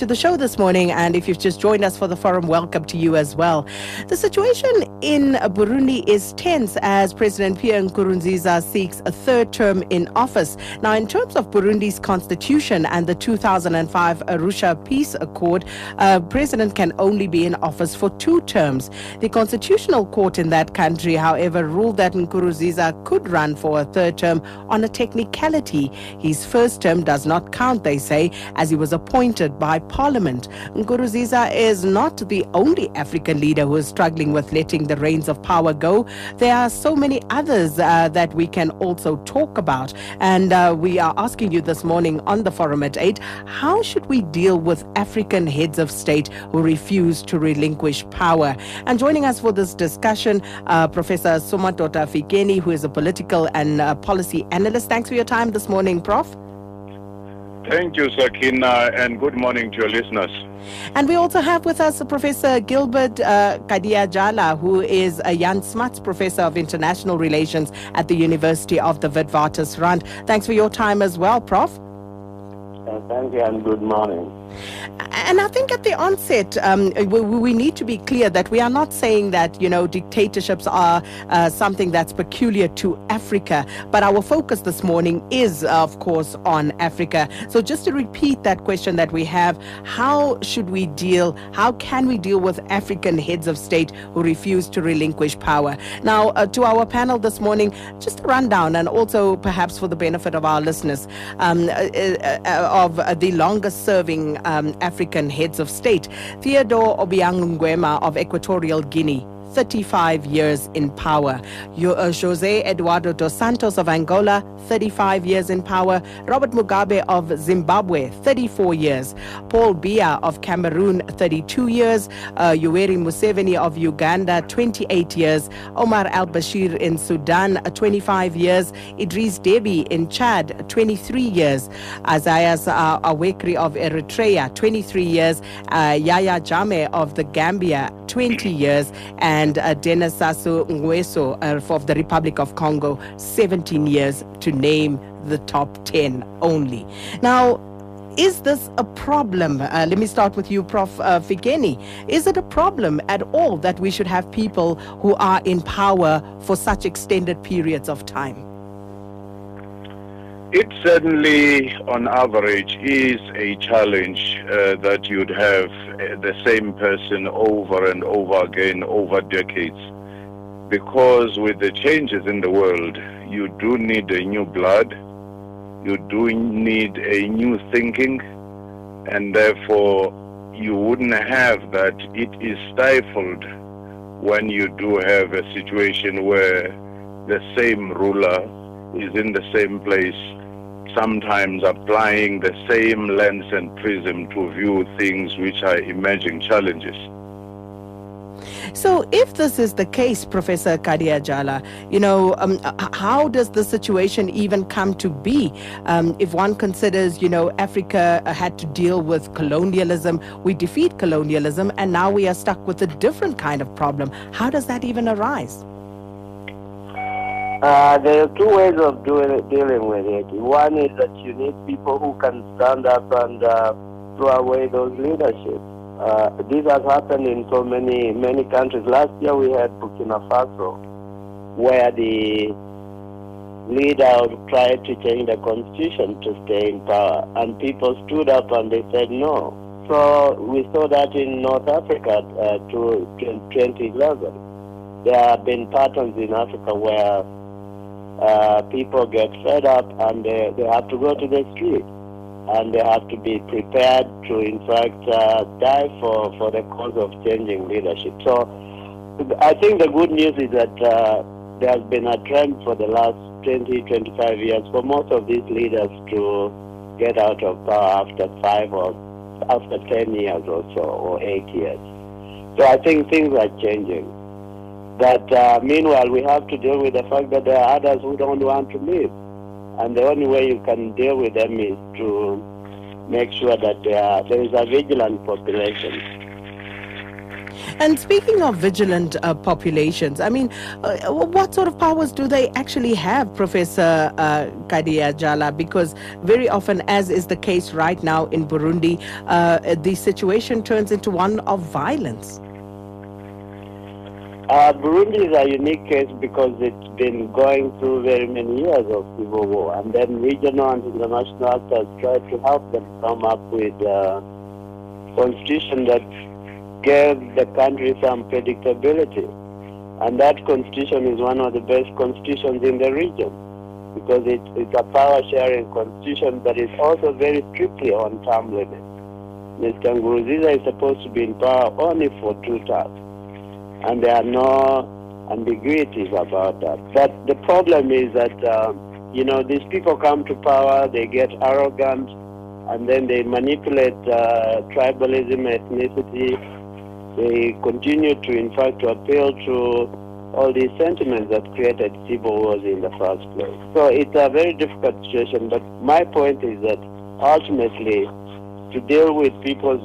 to the show this morning. And if you've just joined us for the forum, welcome to you as well. The situation in Burundi is tense as President Pierre Nkurunziza seeks a third term in office. Now, in terms of Burundi's constitution and the 2005 Arusha Peace Accord, a President can only be in office for two terms. The Constitutional Court in that country, however, ruled that Nkurunziza could run for a third term on a technicality. His first term does not count, they say, as he was appointed by parliament. Nkurunziza is not the only African leader who is struggling with letting the reins of power go. There are so many others uh, that we can also talk about. And uh, we are asking you this morning on the forum at 8 how should we deal with African heads of state who refuse to relinquish power? And joining us for this discussion, uh, Professor Somadoda Fikeni, who is a political and uh, policy analyst. Thanks for your time this morning, Prof. Thank you, Sakina, and good morning to your listeners. And we also have with us Professor Gilbert uh, Khadiagala, who is a Jan Smuts Professor of International Relations at the University of the Witwatersrand. Thanks for your time as well, Prof. Uh, thank you and good morning. And I think at the onset, um, we, we, need to be clear that we are not saying that, you know, dictatorships are uh, something that's peculiar to Africa. But our focus this morning is, of course, on Africa. So just to repeat that question that we have, how should we deal, how can we deal with African heads of state who refuse to relinquish power? Now, uh, to our panel this morning, just a rundown and also perhaps for the benefit of our listeners um, uh, uh, uh of the longest serving um, African heads of state. Theodore Obiang Nguema of Equatorial Guinea 35 years in power. Uh, Jose Eduardo dos Santos of Angola, 35 years in power. Robert Mugabe of Zimbabwe, 34 years. Paul Biya of Cameroon, 32 years. Uh, Yoweri Museveni of Uganda, 28 years. Omar al Bashir in Sudan, 25 years. Idris Deby in Chad, 23 years. Isaias uh, Afwerki of Eritrea, 23 years. Uh, Yahya Jammeh of the Gambia, 20 years. And and uh, Denis Sassou Nguesso uh, of the Republic of Congo, 17 years to name the top 10 only. Now, is this a problem? Uh, let me start with you, Prof. Uh, Fikeni. Is it a problem at all that we should have people who are in power for such extended periods of time? It certainly, on average, is a challenge uh, that you'd have uh, the same person over and over again over decades. Because with the changes in the world, you do need a new blood, you do need a new thinking, and therefore you wouldn't have that it is stifled when you do have a situation where the same ruler is in the same place sometimes applying the same lens and prism to view things which are emerging challenges. So, if this is the case, Professor Khadiagala, you know, um, how does the situation even come to be? Um, if one considers, you know, Africa had to deal with colonialism, we defeat colonialism, and now we are stuck with a different kind of problem. How does that even arise? Uh, there are two ways of doing, dealing with it. One is that you need people who can stand up and uh, throw away those leadership. Uh, this has happened in so many many countries. Last year we had Burkina Faso, where the leader tried to change the constitution to stay in power, and people stood up and they said no. So we saw that in North Africa uh, to 2011. There have been patterns in Africa where uh, people get fed up and they, they have to go to the street and they have to be prepared to, in fact, uh, die for, for the cause of changing leadership. So I think the good news is that uh, there has been a trend for the last 20, 25 years for most of these leaders to get out of power after five or after 10 years or so, or eight years. So I think things are changing. But uh, meanwhile, we have to deal with the fact that there are others who don't want to live. And the only way you can deal with them is to make sure that there, there is a vigilant population. And speaking of vigilant uh, populations, I mean, uh, what sort of powers do they actually have, Professor uh, Khadiagala? Because very often, as is the case right now in Burundi, uh, the situation turns into one of violence. Uh, Burundi is a unique case because it's been going through very many years of civil war, and then regional and international actors tried to help them come up with a constitution that gave the country some predictability. And that constitution is one of the best constitutions in the region because it, it's a power sharing constitution that is also very strictly on term limits. Mr. Nkurunziza is supposed to be in power only for two terms and there are no ambiguities about that. But the problem is that, uh, you know, these people come to power, they get arrogant, and then they manipulate uh, tribalism, ethnicity. They continue to, in fact, to appeal to all these sentiments that created civil wars in the first place. So it's a very difficult situation, but my point is that ultimately, to deal with people's,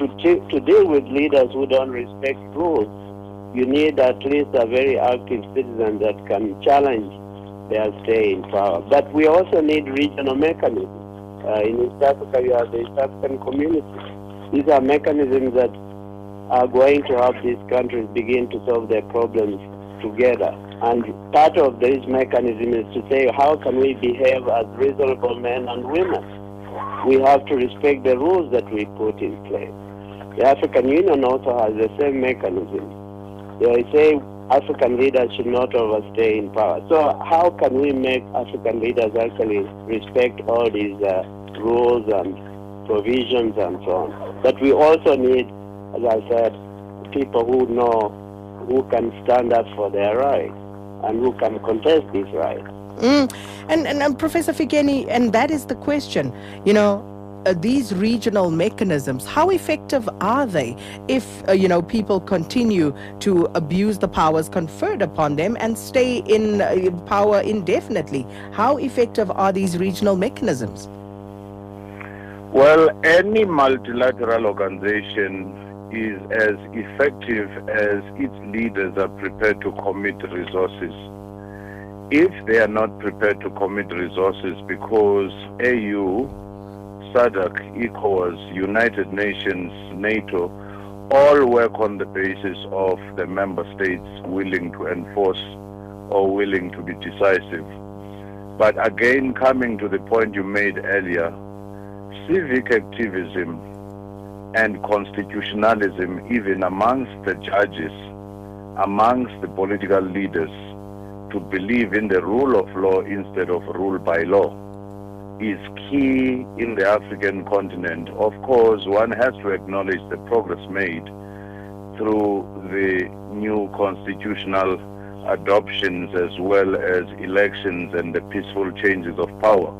to, to deal with leaders who don't respect rules, you need at least a very active citizen that can challenge their stay in power. But we also need regional mechanisms. Uh, in East Africa, you have the East African community. These are mechanisms that are going to help these countries begin to solve their problems together. And part of this mechanism is to say, how can we behave as reasonable men and women? We have to respect the rules that we put in place. The African Union also has the same mechanism. They say African leaders should not overstay in power. So how can we make African leaders actually respect all these uh, rules and provisions and so on? But we also need, as I said, people who know, who can stand up for their rights and who can contest these rights. Mm. And, and, and Professor Fikeni, and that is the question, you know, these regional mechanisms, how effective are they if, uh, you know, people continue to abuse the powers conferred upon them and stay in uh, power indefinitely? How effective are these regional mechanisms? Well, any multilateral organization is as effective as its leaders are prepared to commit resources. If they are not prepared to commit resources because AU SADC, ECOWAS, United Nations, NATO, all work on the basis of the member states willing to enforce or willing to be decisive. But again, coming to the point you made earlier, civic activism and constitutionalism, even amongst the judges, amongst the political leaders, to believe in the rule of law instead of rule by law is key in the African continent. Of course, one has to acknowledge the progress made through the new constitutional adoptions as well as elections and the peaceful changes of power.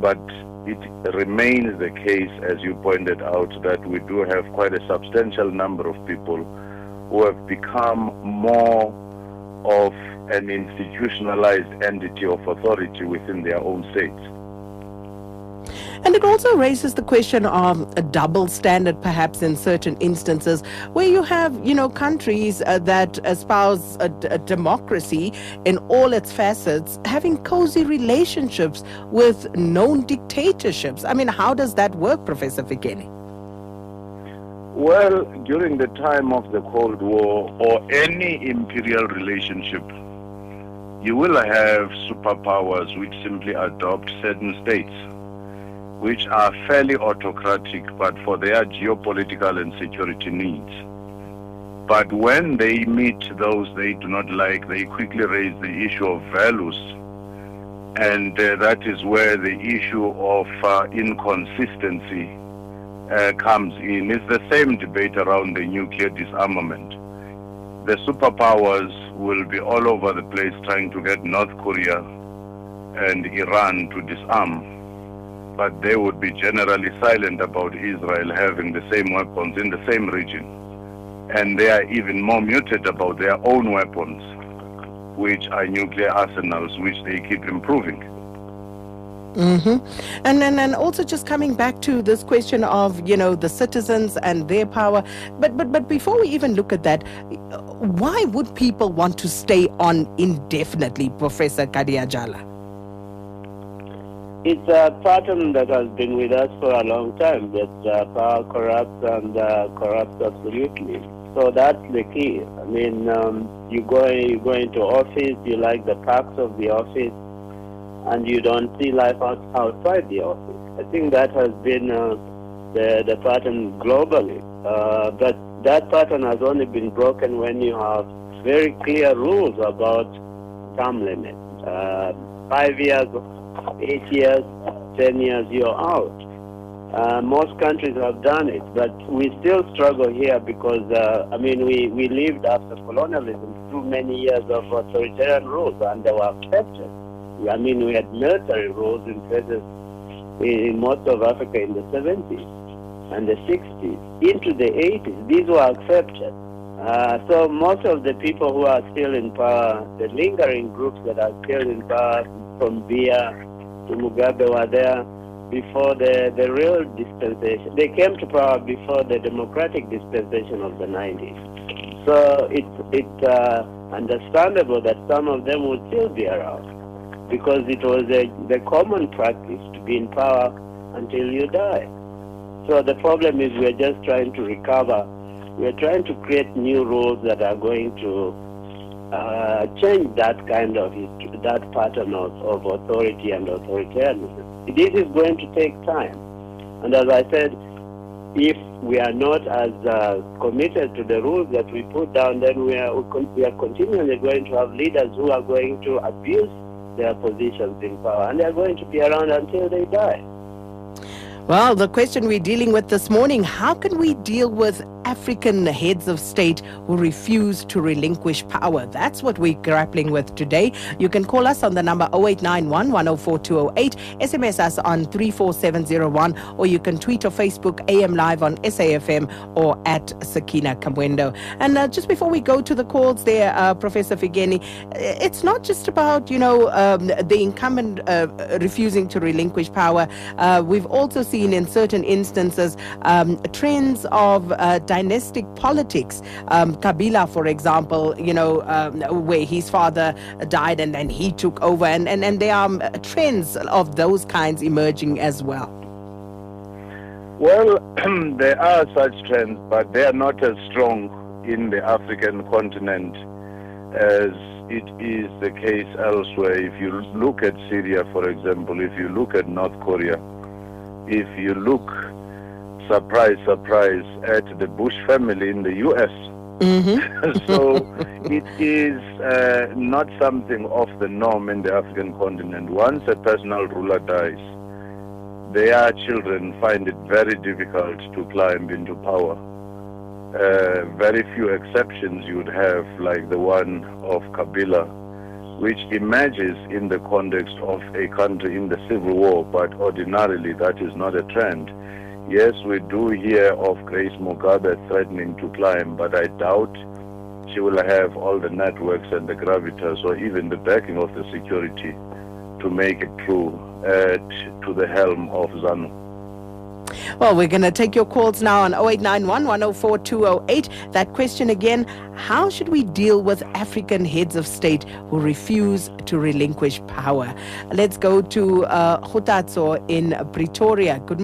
But it remains the case, as you pointed out, that we do have quite a substantial number of people who have become more of an institutionalized entity of authority within their own states. And it also raises the question of a double standard, perhaps in certain instances, where you have, you know, countries uh, that espouse a, a, democracy in all its facets, having cozy relationships with known dictatorships. I mean, how does that work, Professor Fikeni? Well, during the time of the Cold War or any imperial relationship, you will have superpowers which simply adopt certain states which are fairly autocratic but for their geopolitical and security needs. But when they meet those they do not like, they quickly raise the issue of values. And uh, that is where the issue of uh, inconsistency uh, comes in. It's the same debate around the nuclear disarmament. The superpowers will be all over the place trying to get North Korea and Iran to disarm but they would be generally silent about Israel having the same weapons in the same region. And they are even more muted about their own weapons, which are nuclear arsenals, which they keep improving. Mm-hmm. And, and and also just coming back to this question of you know the citizens and their power, but but but before we even look at that, why would people want to stay on indefinitely, Professor Khadiagala? It's a pattern that has been with us for a long time. That uh, power corrupts and uh, corrupts absolutely. So that's the key. I mean, um, you go you go into office, you like the perks of the office and you don't see life out, outside the office. I think that has been uh, the, the pattern globally. Uh, but that pattern has only been broken when you have very clear rules about term limits. Uh, five years, eight years, ten years, you're out. Uh, most countries have done it, but we still struggle here because, uh, I mean, we, we lived after colonialism through many years of authoritarian rules and they were accepted. I mean, we had military rules in places in most of Africa in the 70s and the 60s. Into the 80s, these were accepted. Uh, so most of the people who are still in power, the lingering groups that are still in power, from Biya to Mugabe, were there before the, the real dispensation. They came to power before the democratic dispensation of the 90s. So it's, it's uh, understandable that some of them would still be around because it was a, the common practice to be in power until you die. So the problem is we're just trying to recover. We're trying to create new rules that are going to uh, change that kind of that pattern of, of authority and authoritarianism. This is going to take time. And as I said, if we are not as uh, committed to the rules that we put down, then we are, we are continually going to have leaders who are going to abuse their positions in power, and they're going to be around until they die. Well, the question we're dealing with this morning how can we deal with African heads of state who refuse to relinquish power? That's what we're grappling with today. You can call us on the number 0891 104208, SMS us on 34701, or you can tweet or Facebook AM Live on SAFM or at Sakina Kamwendo. And uh, just before we go to the calls there, uh, Professor Fikeni, it's not just about, you know, um, the incumbent uh, refusing to relinquish power. Uh, we've also seen seen in certain instances um, trends of uh, dynastic politics. Um, Kabila, for example, you know, um, where his father died and then he took over, and, and, and there are trends of those kinds emerging as well. Well, there are such trends, but they are not as strong in the African continent as it is the case elsewhere. If you look at Syria, for example, if you look at North Korea, if you look, surprise, surprise, at the Bush family in the U.S. Mm-hmm. so it is uh, not something off the norm in the African continent. Once a personal ruler dies, their children find it very difficult to climb into power. Uh, very few exceptions you would have, like the one of Kabila, which emerges in the context of a country in the civil war, but ordinarily that is not a trend. Yes, we do hear of Grace Mugabe threatening to climb, but I doubt she will have all the networks and the gravitas or even the backing of the security to make it through to the helm of ZANU. Well, we're going to take your calls now on 0891 104 208. That question again how should we deal with African heads of state who refuse to relinquish power? Let's go to uh, in Pretoria. Good